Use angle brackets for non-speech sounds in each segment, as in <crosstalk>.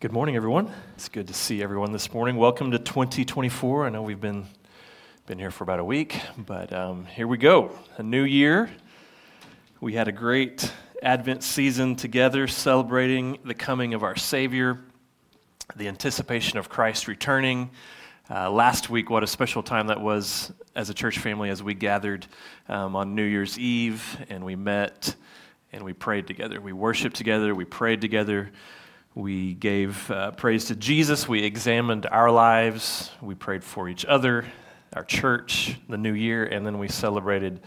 Good morning, everyone. It's good to see everyone this morning. Welcome to 2024. I know we've been been here for about a week, but um, here we go. A new year. We had a great Advent season together, celebrating the coming of our Savior, the anticipation of Christ returning. Uh, last week, what a special time that was as a church family as we gathered um, on New Year's Eve and we met and we prayed together. We worshiped together. We prayed together. We gave uh, praise to Jesus. We examined our lives. We prayed for each other, our church, the new year, and then we celebrated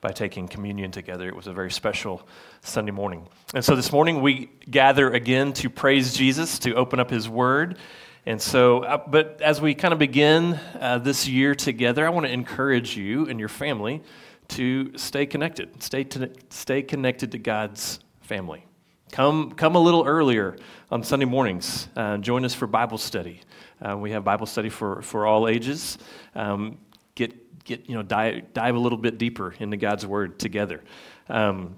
by taking communion together. It was a very special Sunday morning. And so this morning we gather again to praise Jesus, to open up his word. And so, uh, but as we kind of begin uh, this year together, I want to encourage you and your family to stay connected, stay, to, stay connected to God's family. Come, come a little earlier on Sunday mornings. Uh, join us for Bible study. Uh, we have Bible study for, for all ages. Um, get, get, you know, dive, dive a little bit deeper into God's Word together. Um,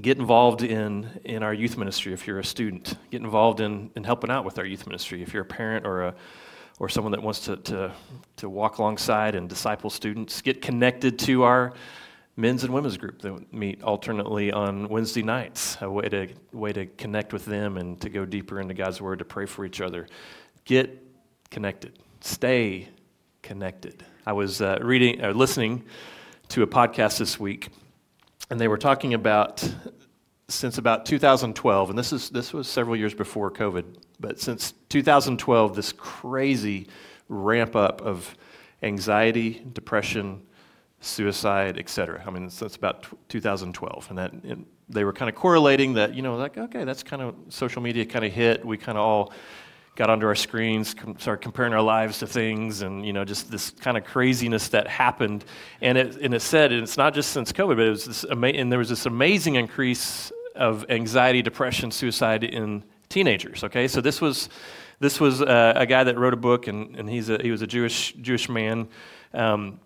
get involved in, in our youth ministry if you're a student. Get involved in, in helping out with our youth ministry if you're a parent or, a, or someone that wants to, to, to walk alongside and disciple students. Get connected to our men's and women's group that meet alternately on Wednesday nights, a way to, way to connect with them and to go deeper into God's Word, to pray for each other. Get connected, stay connected. I was uh, reading, uh, listening to a podcast this week, and they were talking about since about 2012, and this, is, this was several years before COVID, but since 2012, this crazy ramp up of anxiety, depression, suicide, etc. I mean, that's about 2012, and that and they were kind of correlating that. You know, like okay, that's kind of social media kind of hit. We kind of all got onto our screens, com- started comparing our lives to things, and you know, just this kind of craziness that happened. And it and it said, and it's not just since COVID, but it was this ama- and there was this amazing increase of anxiety, depression, suicide in teenagers. Okay, so this was. This was uh, a guy that wrote a book, and, and he's a, he was a Jewish, Jewish man. Um,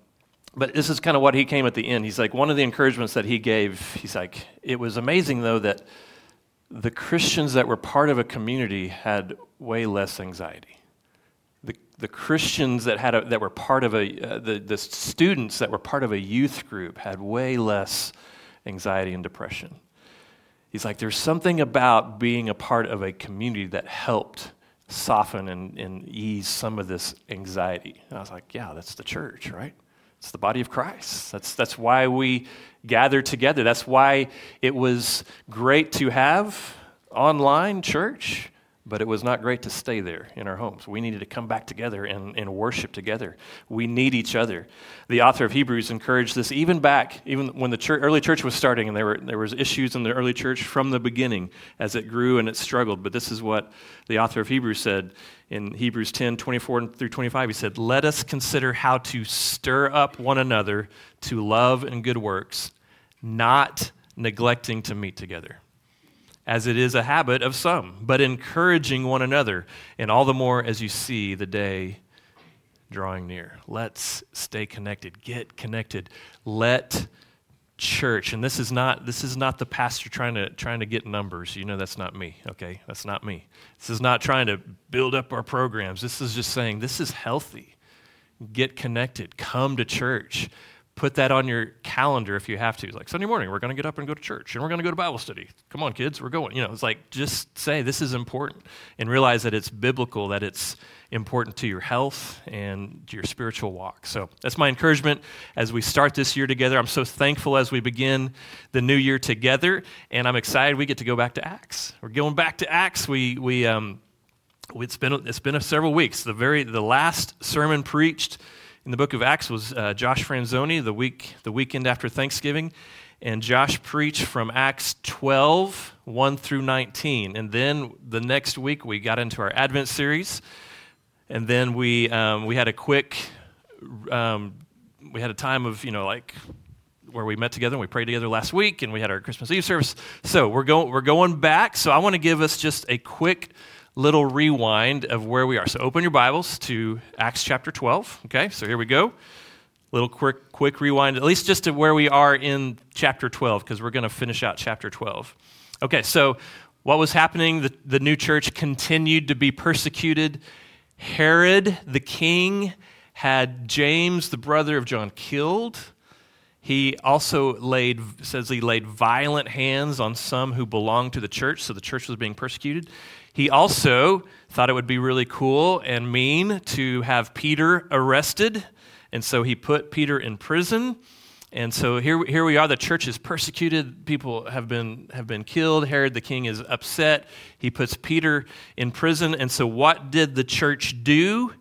but this is kind of what he came at the end. He's like, one of the encouragements that he gave, he's like, it was amazing though that the Christians that were part of a community had way less anxiety. The, the Christians that, had a, that were part of a, uh, the, the students that were part of a youth group had way less anxiety and depression. He's like, there's something about being a part of a community that helped soften and, and ease some of this anxiety. And I was like, yeah, that's the church, right? It's the body of Christ. That's, that's why we gather together. That's why it was great to have online church, but it was not great to stay there in our homes. We needed to come back together and, and worship together. We need each other. The author of Hebrews encouraged this even back, even when the church, early church was starting, and there were there was issues in the early church from the beginning as it grew and it struggled. But this is what the author of Hebrews said in Hebrews 10 24 through 25. He said, Let us consider how to stir up one another to love and good works, not neglecting to meet together, as it is a habit of some, but encouraging one another, and all the more as you see the day drawing near. Let's stay connected. Get connected. Let church and this is not this is not the pastor trying to trying to get numbers. You know that's not me okay? That's not me. This is not trying to build up our programs. This is just saying this is healthy. Get connected. Come to church put that on your calendar if you have to like sunday morning we're going to get up and go to church and we're going to go to bible study come on kids we're going you know it's like just say this is important and realize that it's biblical that it's important to your health and your spiritual walk. So that's my encouragement as we start this year together. I'm so thankful as we begin the new year together, and I'm excited we get to go back to Acts. We're going back to Acts. We, we, um, it's been, it's been several weeks. The, very, the last sermon preached in the book of Acts was uh, Josh Franzoni the, week, the weekend after Thanksgiving. And Josh preached from Acts 12, 1 through 19. And then the next week, we got into our Advent series. And then we, um, we had a quick, um, we had a time of, you know, like where we met together and we prayed together last week and we had our Christmas Eve service. So we're going, we're going back. So I want to give us just a quick little rewind of where we are. So open your Bibles to Acts chapter 12. Okay, so here we go. Little quick, quick rewind, at least just to where we are in chapter 12, because we're going to finish out chapter 12. Okay, so What was happening? The, the new church continued to be persecuted. Herod, the king, had James, the brother of John, killed. He also laid, says he laid violent hands on some who belonged to the church, so the church was being persecuted. He also thought it would be really cool and mean to have Peter arrested, and so he put Peter in prison. And so here, here we are. The church is persecuted. People have been, have been killed. Herod the king is upset. He puts Peter in prison. And so, what did the church do?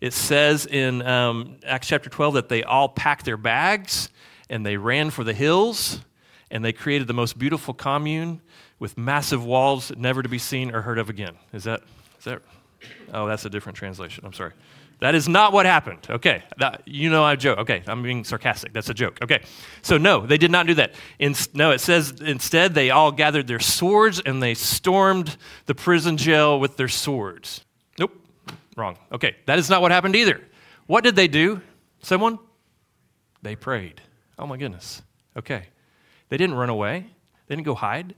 It says in um, Acts chapter 12 that they all packed their bags and they ran for the hills and they created the most beautiful commune with massive walls never to be seen or heard of again. Is that, is that? Oh, that's a different translation. I'm sorry. That is not what happened. Okay. That, you know I joke. Okay. I'm being sarcastic. That's a joke. Okay. So, no, they did not do that. In, no, it says instead they all gathered their swords and they stormed the prison jail with their swords. Nope. Wrong. Okay. That is not what happened either. What did they do? Someone? They prayed. Oh, my goodness. Okay. They didn't run away, they didn't go hide.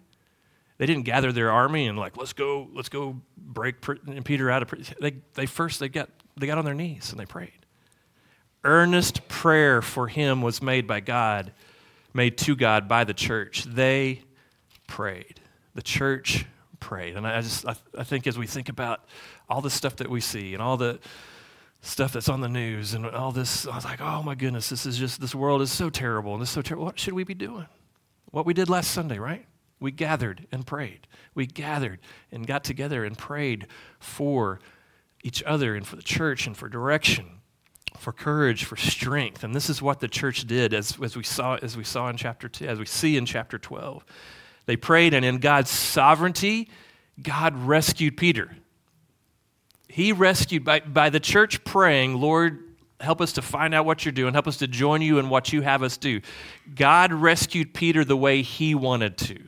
They didn't gather their army and like, let's go, let's go break Peter out of prison. They, they first they got they got on their knees and they prayed. Earnest prayer for him was made by God, made to God by the church. They prayed. The church prayed. And I just, I, I think as we think about all the stuff that we see and all the stuff that's on the news and all this, I was like, oh my goodness, this is just, this world is so terrible and this is so terrible. What should we be doing? What we did last Sunday, right? We gathered and prayed. We gathered and got together and prayed for each other and for the church and for direction, for courage, for strength. And this is what the church did as, as, we, saw, as we saw in chapter 2, as we see in chapter 12. They prayed, and in God's sovereignty, God rescued Peter. He rescued, by, by the church praying, Lord, help us to find out what you're doing, help us to join you in what you have us do. God rescued Peter the way he wanted to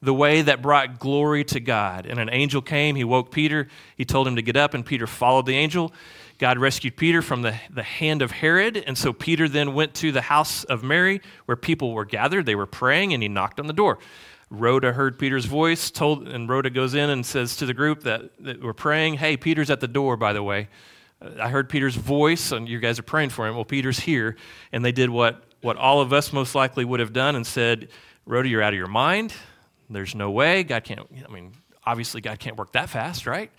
the way that brought glory to God. And an angel came, he woke Peter, he told him to get up, and Peter followed the angel. God rescued Peter from the, the hand of Herod. And so Peter then went to the house of Mary where people were gathered. They were praying, and he knocked on the door. Rhoda heard Peter's voice, told, and Rhoda goes in and says to the group that, that were praying, Hey, Peter's at the door, by the way. Uh, I heard Peter's voice, and you guys are praying for him. Well, Peter's here. And they did what, what all of us most likely would have done and said, Rhoda, you're out of your mind. There's no way. God can't, I mean, obviously, God can't work that fast, right?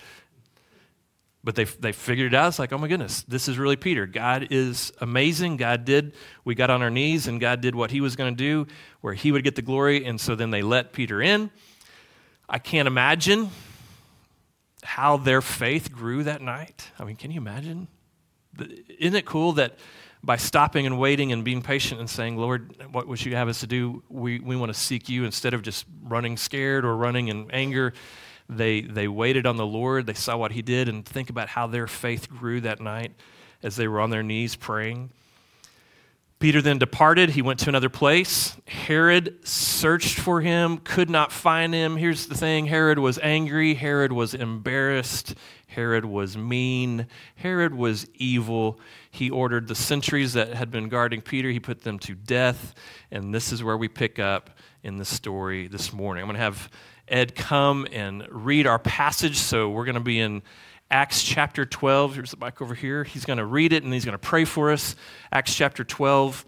But they, they figured it out. It's like, oh my goodness, this is really Peter. God is amazing. God did, we got on our knees and God did what he was going to do, where he would get the glory. And so then they let Peter in. I can't imagine how their faith grew that night. I mean, can you imagine? Isn't it cool that by stopping and waiting and being patient and saying, Lord, what would you have us to do? We, we want to seek you instead of just running scared or running in anger. They, they waited on the Lord. They saw what he did and think about how their faith grew that night as they were on their knees praying. Peter then departed. He went to another place. Herod searched for him, could not find him. Here's the thing Herod was angry. Herod was embarrassed. Herod was mean. Herod was evil. He ordered the sentries that had been guarding Peter, he put them to death. And this is where we pick up in the story this morning. I'm going to have Ed come and read our passage. So we're going to be in Acts chapter 12. Here's the mic over here. He's going to read it and he's going to pray for us. Acts chapter 12,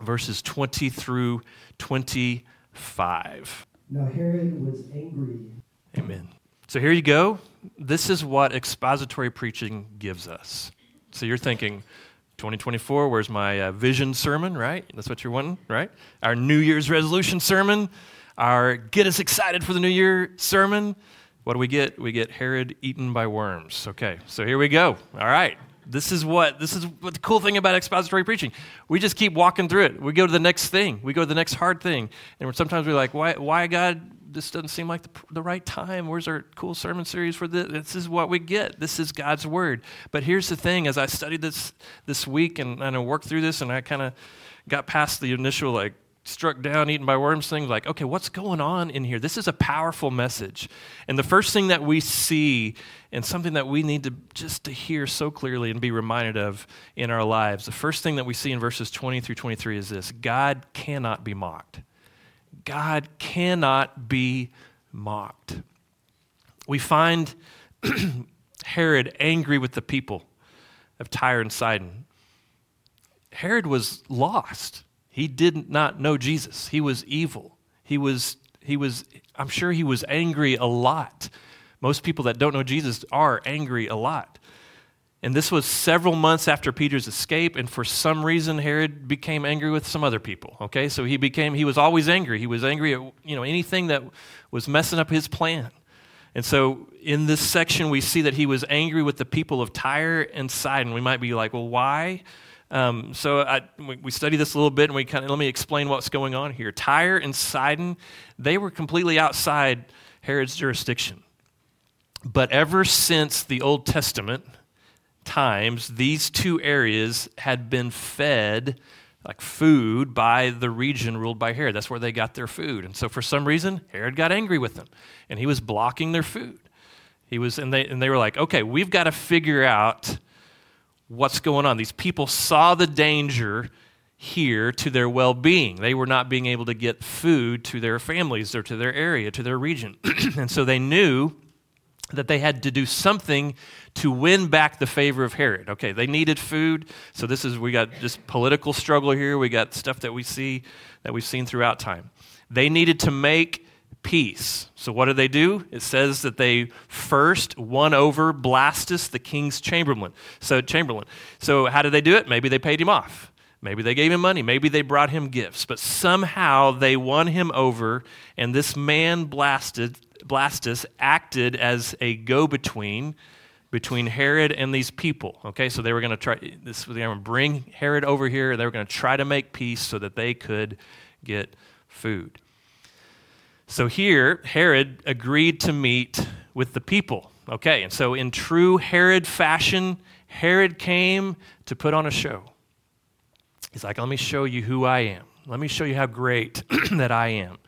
verses 20 through 25. Now Herod was angry. Amen. So here you go. This is what expository preaching gives us. So you're thinking, 2024, where's my uh, vision sermon, right? That's what you're wanting, right? Our New Year's resolution sermon, our get us excited for the new year sermon. What do we get? We get Herod eaten by worms. Okay, so here we go. All right. This is what this is what the cool thing about expository preaching. We just keep walking through it. We go to the next thing. We go to the next hard thing. And sometimes we're like, why, why God, this doesn't seem like the, the right time. Where's our cool sermon series for this? This is what we get. This is God's word. But here's the thing: as I studied this this week and, and I worked through this, and I kind of got past the initial like struck down, eaten by worms thing, like, okay, what's going on in here? This is a powerful message. And the first thing that we see, and something that we need to just to hear so clearly and be reminded of in our lives, the first thing that we see in verses 20 through 23 is this God cannot be mocked. God cannot be mocked. We find <clears throat> Herod angry with the people of Tyre and Sidon. Herod was lost. He did not know Jesus. He was evil. He was, he was, I'm sure he was angry a lot. Most people that don't know Jesus are angry a lot. And this was several months after Peter's escape, and for some reason, Herod became angry with some other people. Okay, so he became, he was always angry. He was angry at, you know, anything that was messing up his plan. And so in this section, we see that he was angry with the people of Tyre and Sidon. We might be like, well, why? Um, so I, we study this a little bit, and we kind of let me explain what's going on here. Tyre and Sidon, they were completely outside Herod's jurisdiction. But ever since the Old Testament, times, these two areas had been fed like food by the region ruled by Herod. That's where they got their food. And so for some reason, Herod got angry with them and he was blocking their food. He was, and they, and they were like, okay, we've got to figure out what's going on. These people saw the danger here to their well being. They were not being able to get food to their families or to their area, to their region. <clears throat> and so they knew that they had to do something to win back the favor of Herod. Okay, they needed food. So this is we got just political struggle here. We got stuff that we see that we've seen throughout time. They needed to make peace. So what did they do? It says that they first won over Blastus, the king's chamberlain. So Chamberlain. So how did they do it? Maybe they paid him off. Maybe they gave him money. Maybe they brought him gifts. But somehow they won him over, and this man blasted Blastus acted as a go between between Herod and these people. Okay, so they were going to try this. They were going to bring Herod over here. They were going to try to make peace so that they could get food. So here, Herod agreed to meet with the people. Okay, and so in true Herod fashion, Herod came to put on a show. He's like, let me show you who I am. Let me show you how great <clears throat> that I am.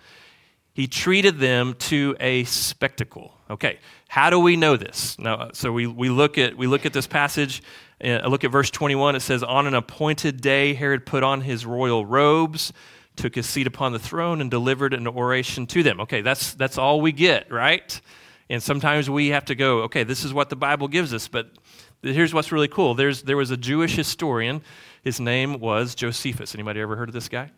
He treated them to a spectacle. Okay, how do we know this? Now, so we, we, look, at, we look at this passage. Uh, look at verse 21. It says, On an appointed day, Herod put on his royal robes, took his seat upon the throne, and delivered an oration to them. Okay, that's, that's all we get, right? And sometimes we have to go, okay, this is what the Bible gives us. But here's what's really cool. There's, there was a Jewish historian. His name was Josephus. Anybody ever heard of this guy?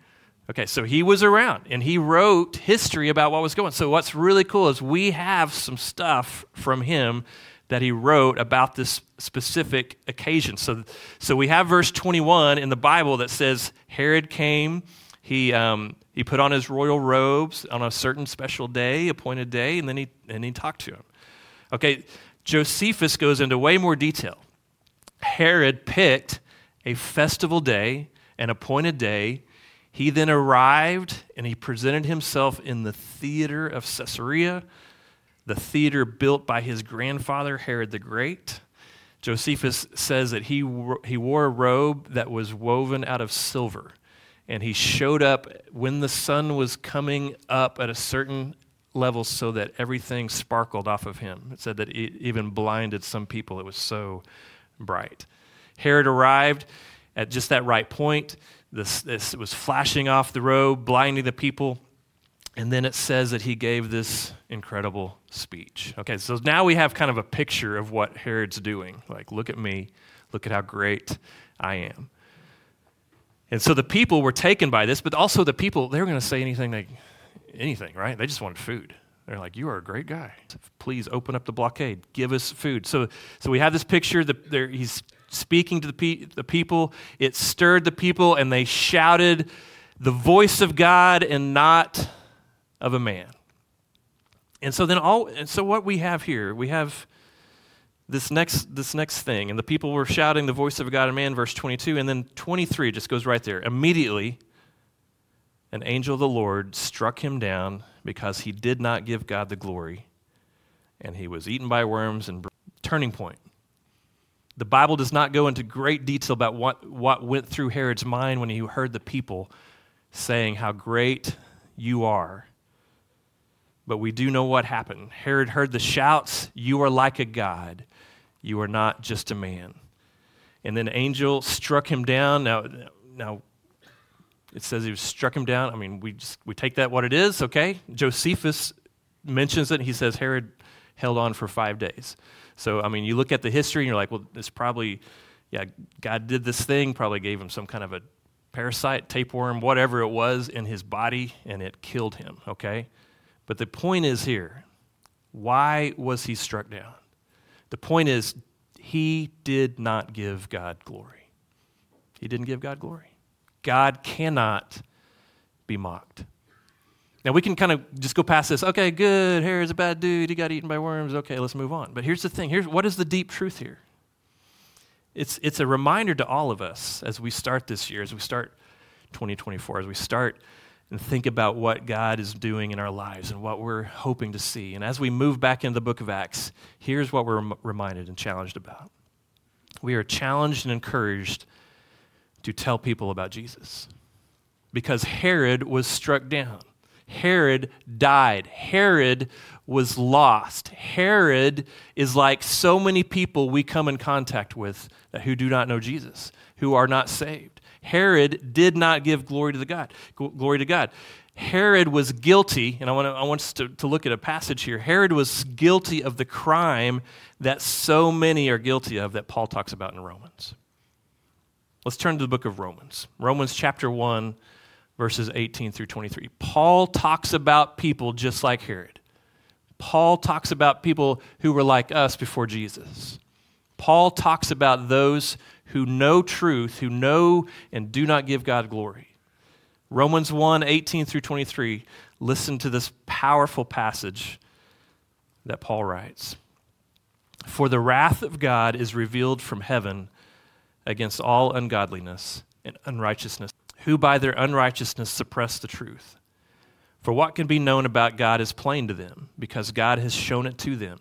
Okay, so he was around and he wrote history about what was going. So what's really cool is we have some stuff from him that he wrote about this specific occasion. So, so we have verse 21 in the Bible that says Herod came. He, um, he put on his royal robes on a certain special day, appointed day, and then he, and he talked to him. Okay, Josephus goes into way more detail. Herod picked a festival day, an appointed day, he then arrived and he presented himself in the theater of Caesarea, the theater built by his grandfather, Herod the Great. Josephus says that he, he wore a robe that was woven out of silver. And he showed up when the sun was coming up at a certain level so that everything sparkled off of him. It said that it even blinded some people, it was so bright. Herod arrived at just that right point. This, this was flashing off the robe, blinding the people. And then it says that he gave this incredible speech. Okay, so now we have kind of a picture of what Herod's doing. Like, look at me, look at how great I am. And so the people were taken by this, but also the people, they were going to say anything, they, anything, right? They just wanted food. They're like, You are a great guy. Please open up the blockade. Give us food. So, so we have this picture. The, he's speaking to the, pe- the people. It stirred the people, and they shouted, The voice of God and not of a man. And so then all and so what we have here, we have this next this next thing, and the people were shouting the voice of God and man, verse 22, and then 23 just goes right there. Immediately, an angel of the Lord struck him down because he did not give God the glory, and he was eaten by worms and turning point. The Bible does not go into great detail about what, what went through Herod's mind when he heard the people saying how great you are. But we do know what happened. Herod heard the shouts, You are like a God, you are not just a man. And then angel struck him down. Now, now it says he was struck him down. I mean, we, just, we take that what it is, okay? Josephus mentions it. He says Herod held on for five days. So, I mean, you look at the history and you're like, well, it's probably, yeah, God did this thing, probably gave him some kind of a parasite, tapeworm, whatever it was in his body, and it killed him, okay? But the point is here why was he struck down? The point is, he did not give God glory. He didn't give God glory. God cannot be mocked. Now, we can kind of just go past this. Okay, good. Herod's a bad dude. He got eaten by worms. Okay, let's move on. But here's the thing here's, what is the deep truth here? It's, it's a reminder to all of us as we start this year, as we start 2024, as we start and think about what God is doing in our lives and what we're hoping to see. And as we move back into the book of Acts, here's what we're reminded and challenged about. We are challenged and encouraged to tell people about Jesus because Herod was struck down. Herod died. Herod was lost. Herod is like so many people we come in contact with who do not know Jesus, who are not saved. Herod did not give glory to the God. Glory to God. Herod was guilty, and I want, to, I want us to, to look at a passage here. Herod was guilty of the crime that so many are guilty of that Paul talks about in Romans. Let's turn to the book of Romans. Romans chapter 1, verses 18 through 23. Paul talks about people just like Herod. Paul talks about people who were like us before Jesus. Paul talks about those who know truth, who know and do not give God glory. Romans 1 18 through 23. Listen to this powerful passage that Paul writes. For the wrath of God is revealed from heaven against all ungodliness and unrighteousness, who by their unrighteousness suppress the truth. For what can be known about God is plain to them, because God has shown it to them.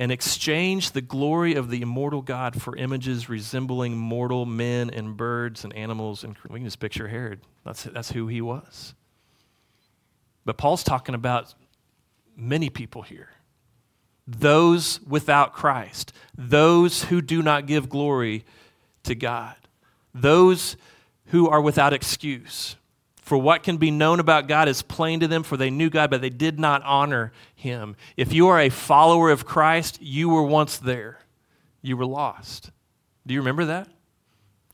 and exchanged the glory of the immortal God for images resembling mortal men and birds and animals. And we can just picture Herod. That's, that's who he was. But Paul's talking about many people here those without Christ, those who do not give glory to God those who are without excuse. For what can be known about God is plain to them, for they knew God, but they did not honor him. If you are a follower of Christ, you were once there. You were lost. Do you remember that?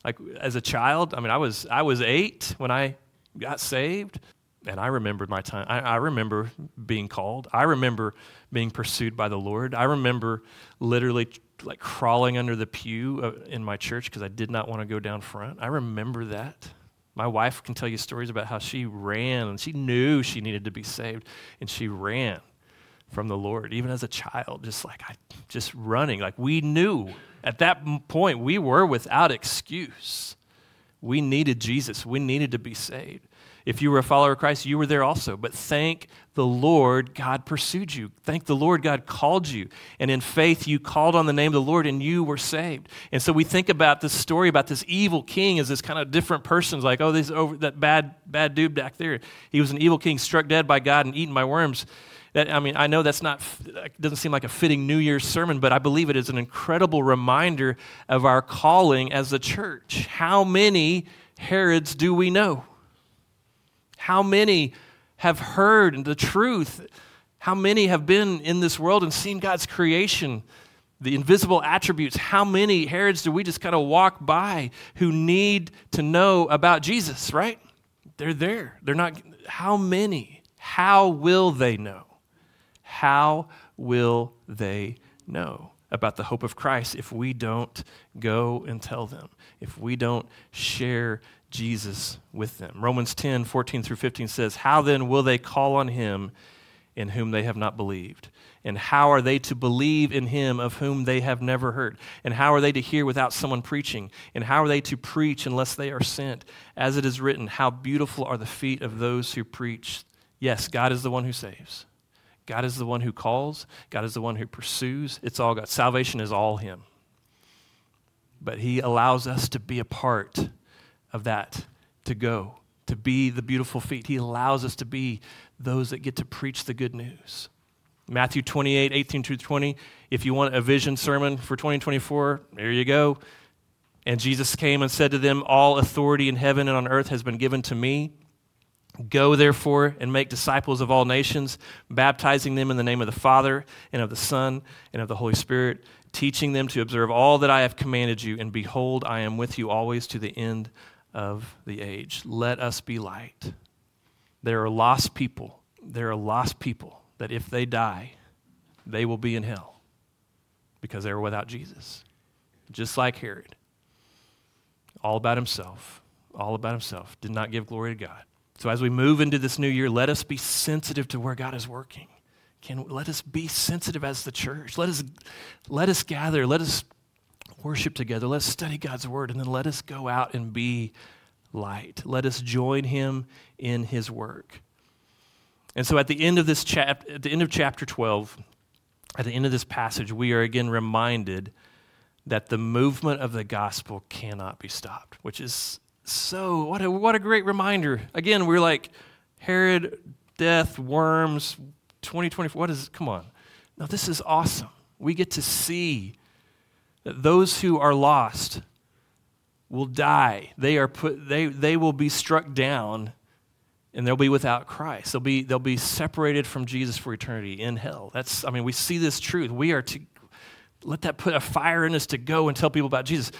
Like as a child, I mean, I was, I was eight when I got saved, and I remembered my time. I, I remember being called. I remember being pursued by the Lord. I remember literally like crawling under the pew uh, in my church because I did not want to go down front. I remember that. My wife can tell you stories about how she ran and she knew she needed to be saved and she ran from the Lord even as a child just like I just running like we knew at that point we were without excuse. We needed Jesus. We needed to be saved. If you were a follower of Christ, you were there also. But thank the Lord, God pursued you. Thank the Lord, God called you. And in faith, you called on the name of the Lord and you were saved. And so we think about this story about this evil king as this kind of different person. like, oh, this over that bad, bad dude back there. He was an evil king struck dead by God and eaten by worms. That, I mean, I know that's not, that doesn't seem like a fitting New Year's sermon, but I believe it is an incredible reminder of our calling as a church. How many Herods do we know? How many have heard the truth? How many have been in this world and seen God's creation, the invisible attributes? How many Herods do we just kind of walk by who need to know about Jesus, right? They're there. They're not. How many? How will they know? How will they know about the hope of Christ if we don't go and tell them? If we don't share Jesus with them. Romans 10 14 through 15 says, How then will they call on him in whom they have not believed? And how are they to believe in him of whom they have never heard? And how are they to hear without someone preaching? And how are they to preach unless they are sent? As it is written, How beautiful are the feet of those who preach. Yes, God is the one who saves. God is the one who calls, God is the one who pursues. It's all God. Salvation is all Him. But He allows us to be a part of that, to go, to be the beautiful feet. He allows us to be those that get to preach the good news. Matthew 28, 18 through 20. If you want a vision sermon for 2024, there you go. And Jesus came and said to them, All authority in heaven and on earth has been given to me. Go, therefore, and make disciples of all nations, baptizing them in the name of the Father, and of the Son, and of the Holy Spirit, teaching them to observe all that I have commanded you. And behold, I am with you always to the end of the age. Let us be light. There are lost people. There are lost people that if they die, they will be in hell because they were without Jesus. Just like Herod. All about himself. All about himself. Did not give glory to God. So as we move into this new year, let us be sensitive to where God is working. Can let us be sensitive as the church. Let us let us gather. Let us worship together. Let's study God's word, and then let us go out and be light. Let us join Him in His work. And so, at the end of this chap, at the end of chapter twelve, at the end of this passage, we are again reminded that the movement of the gospel cannot be stopped, which is so, what a, what a great reminder. Again, we're like Herod, death, worms, 2024. What is, come on. Now, this is awesome. We get to see that those who are lost will die. They, are put, they, they will be struck down and they'll be without Christ. They'll be, they'll be separated from Jesus for eternity in hell. That's, I mean, we see this truth. We are to let that put a fire in us to go and tell people about Jesus.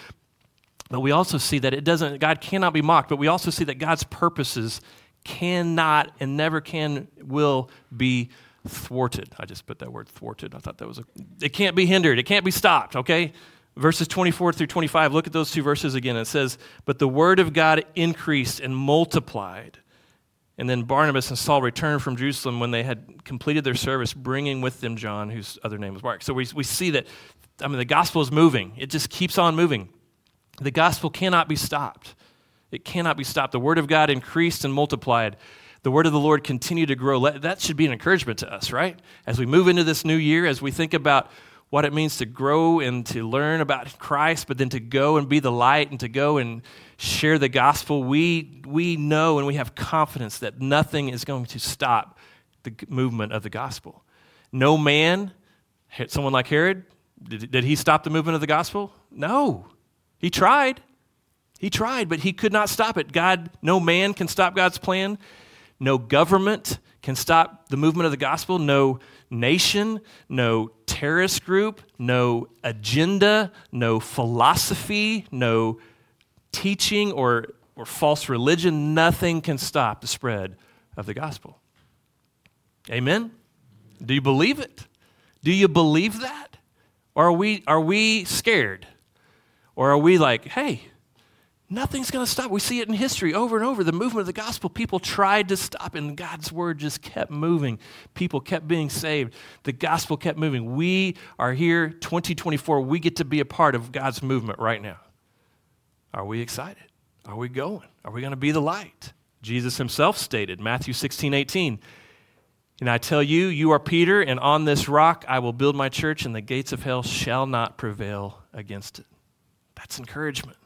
But we also see that it doesn't, God cannot be mocked, but we also see that God's purposes cannot and never can, will be thwarted. I just put that word thwarted. I thought that was a, it can't be hindered, it can't be stopped, okay? Verses 24 through 25, look at those two verses again. It says, But the word of God increased and multiplied. And then Barnabas and Saul returned from Jerusalem when they had completed their service, bringing with them John, whose other name was Mark. So we, we see that, I mean, the gospel is moving, it just keeps on moving. The gospel cannot be stopped. It cannot be stopped. The word of God increased and multiplied. The word of the Lord continued to grow. That should be an encouragement to us, right? As we move into this new year, as we think about what it means to grow and to learn about Christ, but then to go and be the light and to go and share the gospel, we, we know and we have confidence that nothing is going to stop the movement of the gospel. No man, someone like Herod, did, did he stop the movement of the gospel? No. He tried. He tried, but he could not stop it. God, no man can stop God's plan. No government can stop the movement of the gospel. No nation, no terrorist group, no agenda, no philosophy, no teaching or, or false religion. Nothing can stop the spread of the gospel. Amen? Do you believe it? Do you believe that? Or are we, are we scared? Or are we like, hey, nothing's going to stop? We see it in history over and over. The movement of the gospel, people tried to stop, and God's word just kept moving. People kept being saved. The gospel kept moving. We are here, 2024. We get to be a part of God's movement right now. Are we excited? Are we going? Are we going to be the light? Jesus himself stated, Matthew 16, 18. And I tell you, you are Peter, and on this rock I will build my church, and the gates of hell shall not prevail against it. That's encouragement.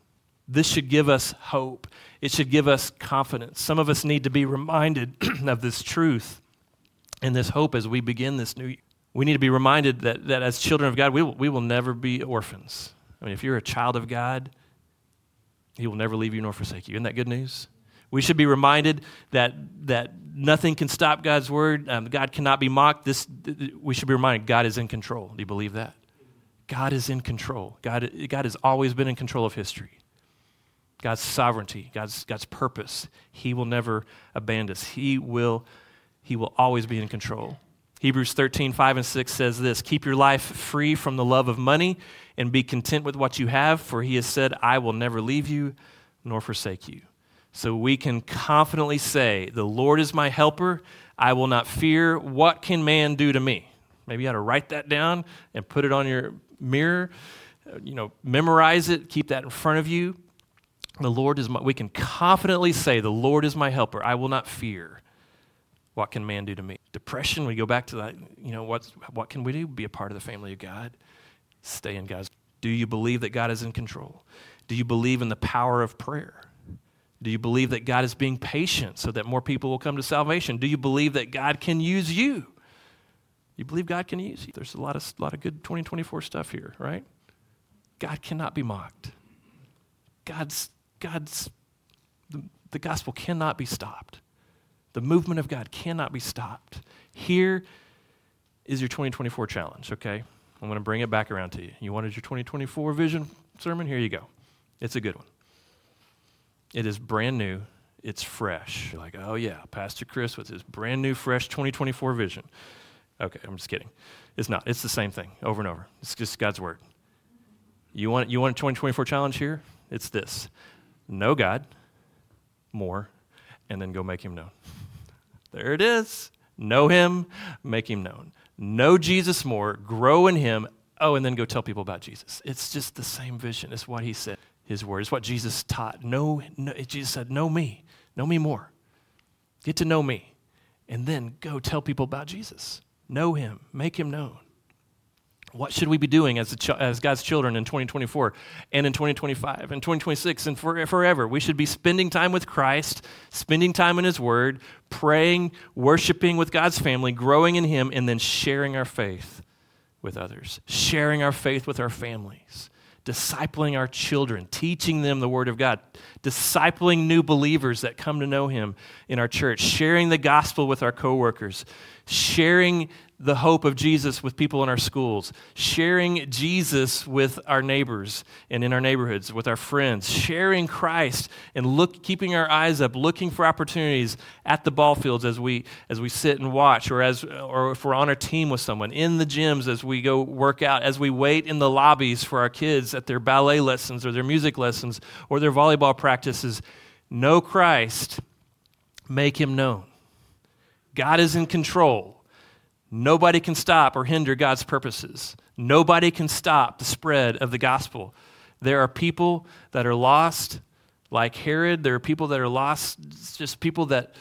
This should give us hope. It should give us confidence. Some of us need to be reminded <clears throat> of this truth and this hope as we begin this new year. We need to be reminded that, that as children of God, we will, we will never be orphans. I mean, if you're a child of God, He will never leave you nor forsake you. Isn't that good news? We should be reminded that, that nothing can stop God's word. Um, God cannot be mocked. This, we should be reminded God is in control. Do you believe that? God is in control. God, God has always been in control of history. God's sovereignty, God's, God's purpose. He will never abandon us. He will, he will always be in control. Hebrews 13, 5 and 6 says this Keep your life free from the love of money and be content with what you have, for he has said, I will never leave you nor forsake you. So we can confidently say, The Lord is my helper. I will not fear. What can man do to me? Maybe you ought to write that down and put it on your mirror, you know, memorize it, keep that in front of you. The Lord is my, we can confidently say, The Lord is my helper. I will not fear. What can man do to me? Depression, we go back to that, you know, what's, what can we do? Be a part of the family of God. Stay in God's. Do you believe that God is in control? Do you believe in the power of prayer? Do you believe that God is being patient so that more people will come to salvation? Do you believe that God can use you? You believe God can use you? There's a lot of, lot of good 2024 stuff here, right? God cannot be mocked. God's, God's, the, the gospel cannot be stopped. The movement of God cannot be stopped. Here is your 2024 challenge, okay? I'm going to bring it back around to you. You wanted your 2024 vision sermon? Here you go. It's a good one. It is brand new, it's fresh. You're like, oh yeah, Pastor Chris with his brand new, fresh 2024 vision. Okay, I'm just kidding. It's not. It's the same thing over and over. It's just God's word. You want, you want a 2024 challenge here? It's this know God more, and then go make him known. <laughs> There it is. Know him, make him known. Know Jesus more, grow in him. Oh, and then go tell people about Jesus. It's just the same vision. It's what he said. His word. It's what Jesus taught. Know, know Jesus said, Know me. Know me more. Get to know me. And then go tell people about Jesus. Know him. Make him known. What should we be doing as, ch- as God's children in 2024 and in 2025 and 2026 and for- forever? We should be spending time with Christ, spending time in His Word, praying, worshiping with God's family, growing in Him, and then sharing our faith with others, sharing our faith with our families, discipling our children, teaching them the Word of God, discipling new believers that come to know Him in our church, sharing the gospel with our coworkers, sharing the hope of Jesus with people in our schools, sharing Jesus with our neighbors and in our neighborhoods, with our friends, sharing Christ and look, keeping our eyes up, looking for opportunities at the ball fields as we, as we sit and watch, or, as, or if we're on a team with someone, in the gyms as we go work out, as we wait in the lobbies for our kids at their ballet lessons or their music lessons or their volleyball practices. Know Christ, make him known. God is in control. Nobody can stop or hinder God's purposes. Nobody can stop the spread of the gospel. There are people that are lost, like Herod. There are people that are lost, just people that,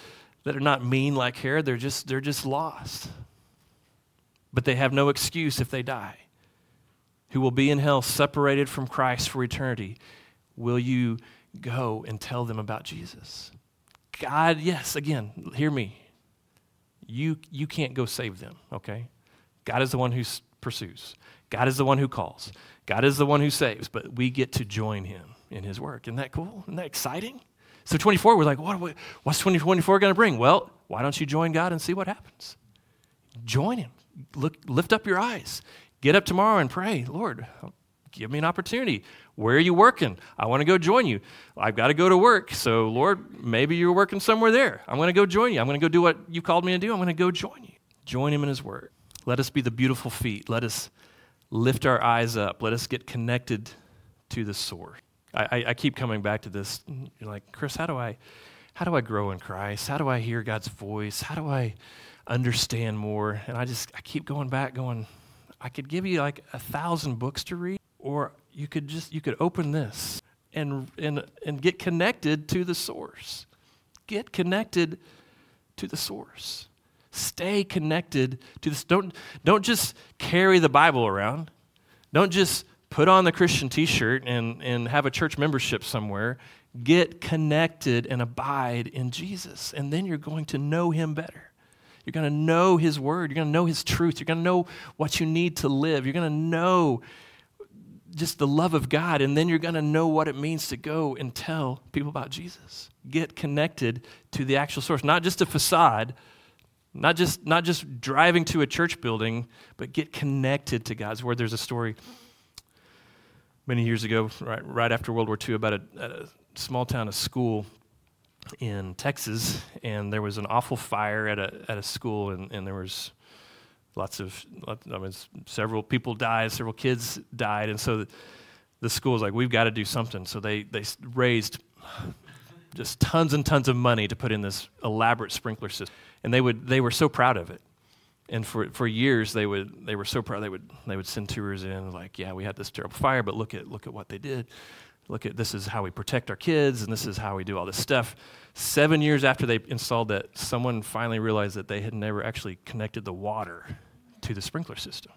that are not mean like Herod. They're just, they're just lost. But they have no excuse if they die. Who will be in hell separated from Christ for eternity. Will you go and tell them about Jesus? God, yes, again, hear me you, you can't go save them, okay? God is the one who pursues, God is the one who calls, God is the one who saves, but we get to join him in his work. Isn't that cool? Isn't that exciting? So 24, we're like, what, what's 2024 going to bring? Well, why don't you join God and see what happens? Join him. Look, lift up your eyes. Get up tomorrow and pray, Lord, give me an opportunity. Where are you working? I want to go join you. I've got to go to work. So, Lord, maybe you're working somewhere there. I'm going to go join you. I'm going to go do what you called me to do. I'm going to go join you. Join him in his word. Let us be the beautiful feet. Let us lift our eyes up. Let us get connected to the source. I, I, I keep coming back to this. You're like, Chris, how do I how do I grow in Christ? How do I hear God's voice? How do I understand more? And I just I keep going back, going, I could give you like a thousand books to read, or you could just you could open this and and and get connected to the source. Get connected to the source. Stay connected to this. Don't don't just carry the Bible around. Don't just put on the Christian t-shirt and, and have a church membership somewhere. Get connected and abide in Jesus. And then you're going to know him better. You're going to know his word. You're going to know his truth. You're going to know what you need to live. You're going to know just the love of God, and then you're going to know what it means to go and tell people about Jesus. Get connected to the actual source, not just a facade, not just, not just driving to a church building, but get connected to God's Word. There's a story many years ago, right, right after World War II, about a, a small town, a school in Texas, and there was an awful fire at a, at a school, and, and there was lots of, I mean, several people died, several kids died, and so the, school was like, we've got to do something. So they, they raised just tons and tons of money to put in this elaborate sprinkler system. And they, would, they were so proud of it. And for, for years, they, would, they were so proud. They would, they would send tours in, like, yeah, we had this terrible fire, but look at, look at what they did. Look at this is how we protect our kids and this is how we do all this stuff. Seven years after they installed that, someone finally realized that they had never actually connected the water to the sprinkler system.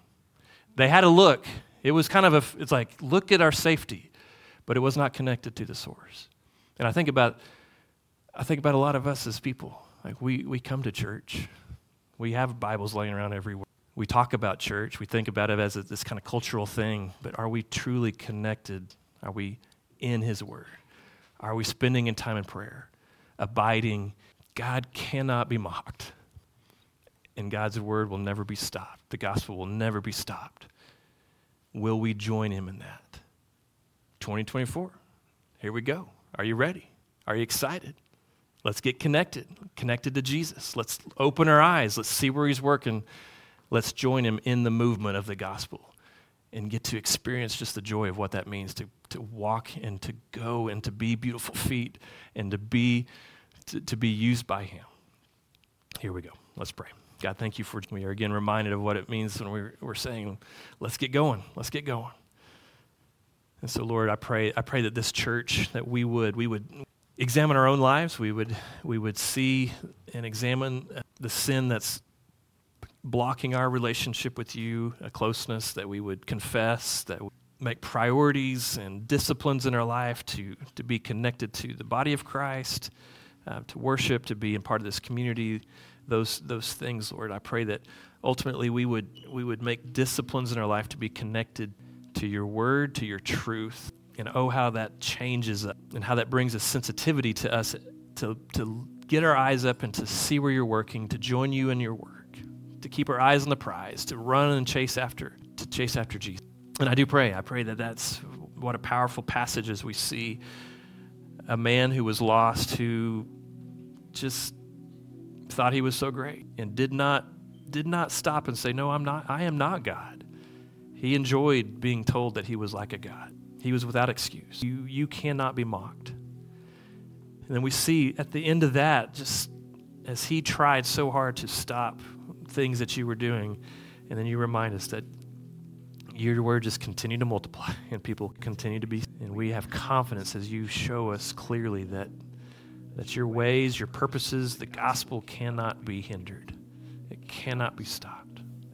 They had a look. It was kind of a, it's like, look at our safety, but it was not connected to the source. And I think about, I think about a lot of us as people. Like we, we come to church, we have Bibles laying around everywhere. We talk about church, we think about it as a, this kind of cultural thing, but are we truly connected? Are we in His Word? Are we spending in time in prayer, abiding? God cannot be mocked, and God's Word will never be stopped. The gospel will never be stopped. Will we join Him in that? 2024, here we go. Are you ready? Are you excited? Let's get connected, connected to Jesus. Let's open our eyes. Let's see where He's working. Let's join Him in the movement of the gospel and get to experience just the joy of what that means to, to walk and to go and to be beautiful feet and to be, to, to be used by Him. Here we go. Let's pray. God, thank you for we are again reminded of what it means when we're, we're saying, let's get going, let's get going. And so, Lord, I pray, I pray that this church, that we would, we would examine our own lives, we would, we would see and examine the sin that's blocking our relationship with you, a closeness that we would confess, that we make priorities and disciplines in our life to, to be connected to the body of Christ, uh, to worship, to be in part of this community, those, those things, Lord. I pray that ultimately we would, we would make disciplines in our life to be connected to your word, to your truth. And oh, how that changes and how that brings a sensitivity to us to, to get our eyes up and to see where you're working, to join you in your work to keep our eyes on the prize, to run and chase after, to chase after Jesus. And I do pray, I pray that that's what a powerful passage as we see a man who was lost who just thought he was so great and did not did not stop and say no I'm not I am not God. He enjoyed being told that he was like a God. He was without excuse. You you cannot be mocked. And then we see at the end of that just as he tried so hard to stop things that you were doing. And then you remind us that your word just continue to multiply <laughs> and people continue to be. And we have confidence as you show us clearly that, that your ways, your purposes, the gospel cannot be hindered, it cannot be stopped.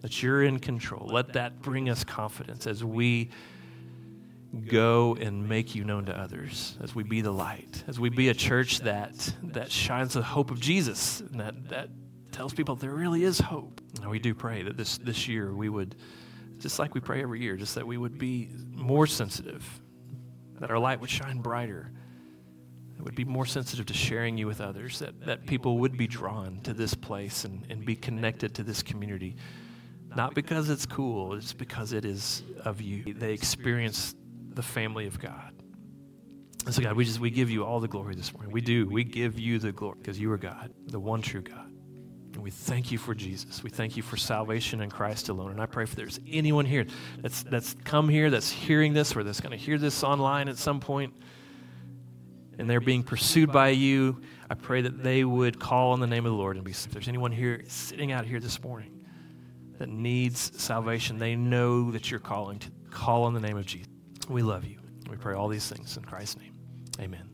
That you're in control. Let that bring us confidence as we go and make you known to others as we be the light as we be a church that that shines the hope of jesus and that that tells people there really is hope. And we do pray that this, this year we would, just like we pray every year, just that we would be more sensitive, that our light would shine brighter, that would be more sensitive to sharing you with others, that, that people would be drawn to this place and, and be connected to this community. Not because it's cool, it's because it is of you. They experience the family of God. And so, God, we just we give you all the glory this morning. We do. We give you the glory because you are God, the one true God. And we thank you for Jesus. We thank you for salvation in Christ alone. And I pray if there's anyone here that's, that's come here, that's hearing this, or that's going to hear this online at some point, and they're being pursued by you, I pray that they would call on the name of the Lord. And be, if there's anyone here sitting out here this morning that needs salvation, they know that you're calling to call on the name of Jesus. We love you. We pray all these things in Christ's name. Amen.